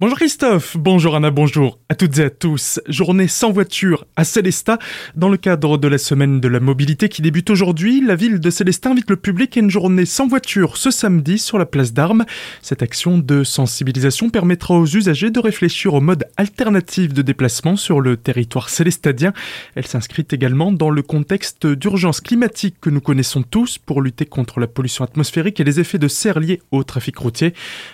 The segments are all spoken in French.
Bonjour Christophe, bonjour Anna, bonjour à toutes et à tous. Journée sans voiture à Célestat. Dans le cadre de la semaine de la mobilité qui débute aujourd'hui, la ville de Célestat invite le public à une journée sans voiture ce samedi sur la place d'Armes. Cette action de sensibilisation permettra aux usagers de réfléchir au mode alternatif de déplacement sur le territoire célestadien. Elle s'inscrit également dans le contexte d'urgence climatique que nous connaissons tous pour lutter contre la pollution atmosphérique et les effets de serre liés au trafic routier.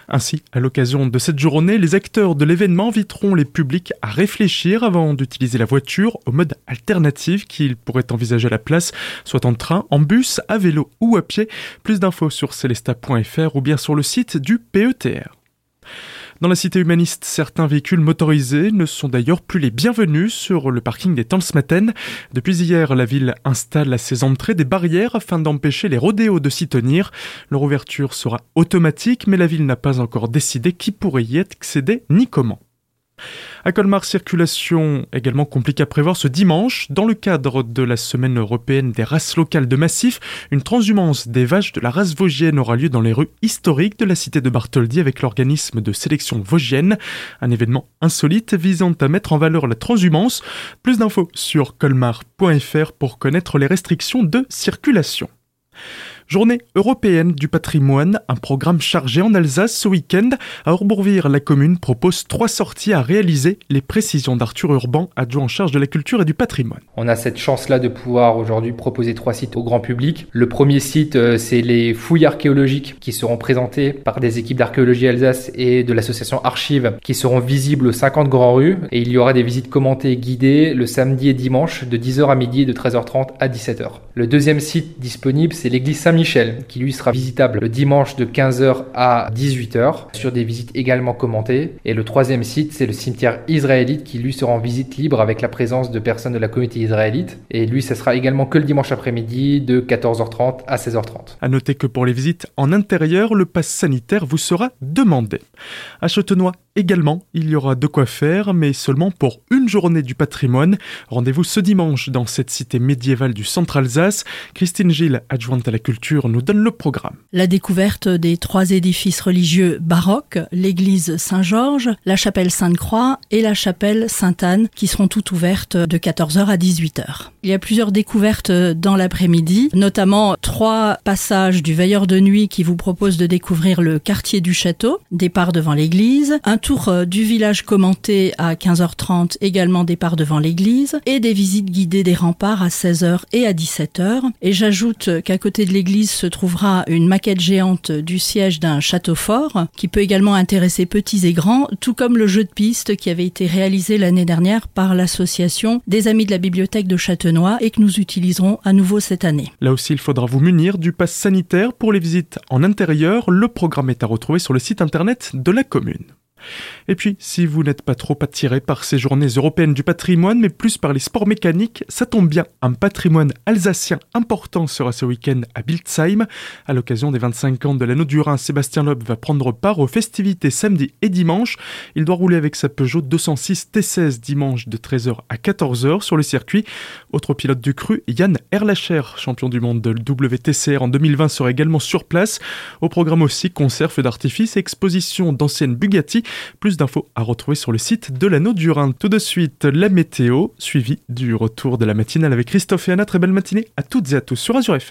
Ainsi, à l'occasion de cette journée, les acteurs de l'événement inviteront les publics à réfléchir avant d'utiliser la voiture au mode alternatif qu'ils pourraient envisager à la place, soit en train, en bus, à vélo ou à pied. Plus d'infos sur celesta.fr ou bien sur le site du PETR. Dans la cité humaniste, certains véhicules motorisés ne sont d'ailleurs plus les bienvenus sur le parking des Tanzmatten. Depuis hier, la ville installe à ses entrées des barrières afin d'empêcher les rodéos de s'y tenir. Leur ouverture sera automatique, mais la ville n'a pas encore décidé qui pourrait y accéder ni comment. À Colmar, circulation également compliquée à prévoir ce dimanche. Dans le cadre de la semaine européenne des races locales de massif, une transhumance des vaches de la race vosgienne aura lieu dans les rues historiques de la cité de Bartholdi avec l'organisme de sélection vosgienne. Un événement insolite visant à mettre en valeur la transhumance. Plus d'infos sur colmar.fr pour connaître les restrictions de circulation. Journée européenne du patrimoine, un programme chargé en Alsace ce week-end. À Orbourvire, la commune propose trois sorties à réaliser. Les précisions d'Arthur Urban, adjoint en charge de la culture et du patrimoine. On a cette chance-là de pouvoir aujourd'hui proposer trois sites au grand public. Le premier site, euh, c'est les fouilles archéologiques qui seront présentées par des équipes d'archéologie Alsace et de l'association Archives qui seront visibles aux 50 grands rues. Et il y aura des visites commentées et guidées le samedi et dimanche de 10h à midi et de 13h30 à 17h. Le deuxième site disponible, c'est l'église Saint michel qui lui sera visitable le dimanche de 15h à 18h, sur des visites également commentées. Et le troisième site, c'est le cimetière israélite, qui lui sera en visite libre avec la présence de personnes de la communauté israélite. Et lui, ça sera également que le dimanche après-midi, de 14h30 à 16h30. À noter que pour les visites en intérieur, le pass sanitaire vous sera demandé. À Châtenois également, il y aura de quoi faire, mais seulement pour une journée du patrimoine. Rendez-vous ce dimanche dans cette cité médiévale du centre Alsace. Christine Gilles, adjointe à la culture, nous donne le programme. La découverte des trois édifices religieux baroques, l'église Saint-Georges, la chapelle Sainte-Croix et la chapelle Sainte-Anne, qui seront toutes ouvertes de 14h à 18h. Il y a plusieurs découvertes dans l'après-midi, notamment trois passages du veilleur de nuit qui vous propose de découvrir le quartier du château, départ devant l'église, un tour du village commenté à 15h30, également départ devant l'église, et des visites guidées des remparts à 16h et à 17h. Et j'ajoute qu'à côté de l'église, se trouvera une maquette géante du siège d'un château fort qui peut également intéresser petits et grands, tout comme le jeu de piste qui avait été réalisé l'année dernière par l'association des Amis de la Bibliothèque de Châtenois et que nous utiliserons à nouveau cette année. Là aussi, il faudra vous munir du pass sanitaire pour les visites en intérieur. Le programme est à retrouver sur le site internet de la commune. Et puis, si vous n'êtes pas trop attiré par ces journées européennes du patrimoine, mais plus par les sports mécaniques, ça tombe bien. Un patrimoine alsacien important sera ce week-end à Biltzheim. À l'occasion des 25 ans de l'anneau du Rhin, Sébastien Loeb va prendre part aux festivités samedi et dimanche. Il doit rouler avec sa Peugeot 206 T16 dimanche de 13h à 14h sur le circuit. Autre pilote du cru, Yann Erlacher, champion du monde de WTCR en 2020, sera également sur place. Au programme aussi, concert, feu d'artifice, exposition d'anciennes Bugatti. Plus d'infos à retrouver sur le site de l'anneau du Rhin. Tout de suite, la météo, suivie du retour de la matinale avec Christophe et Anna. Très belle matinée à toutes et à tous sur Azure FM.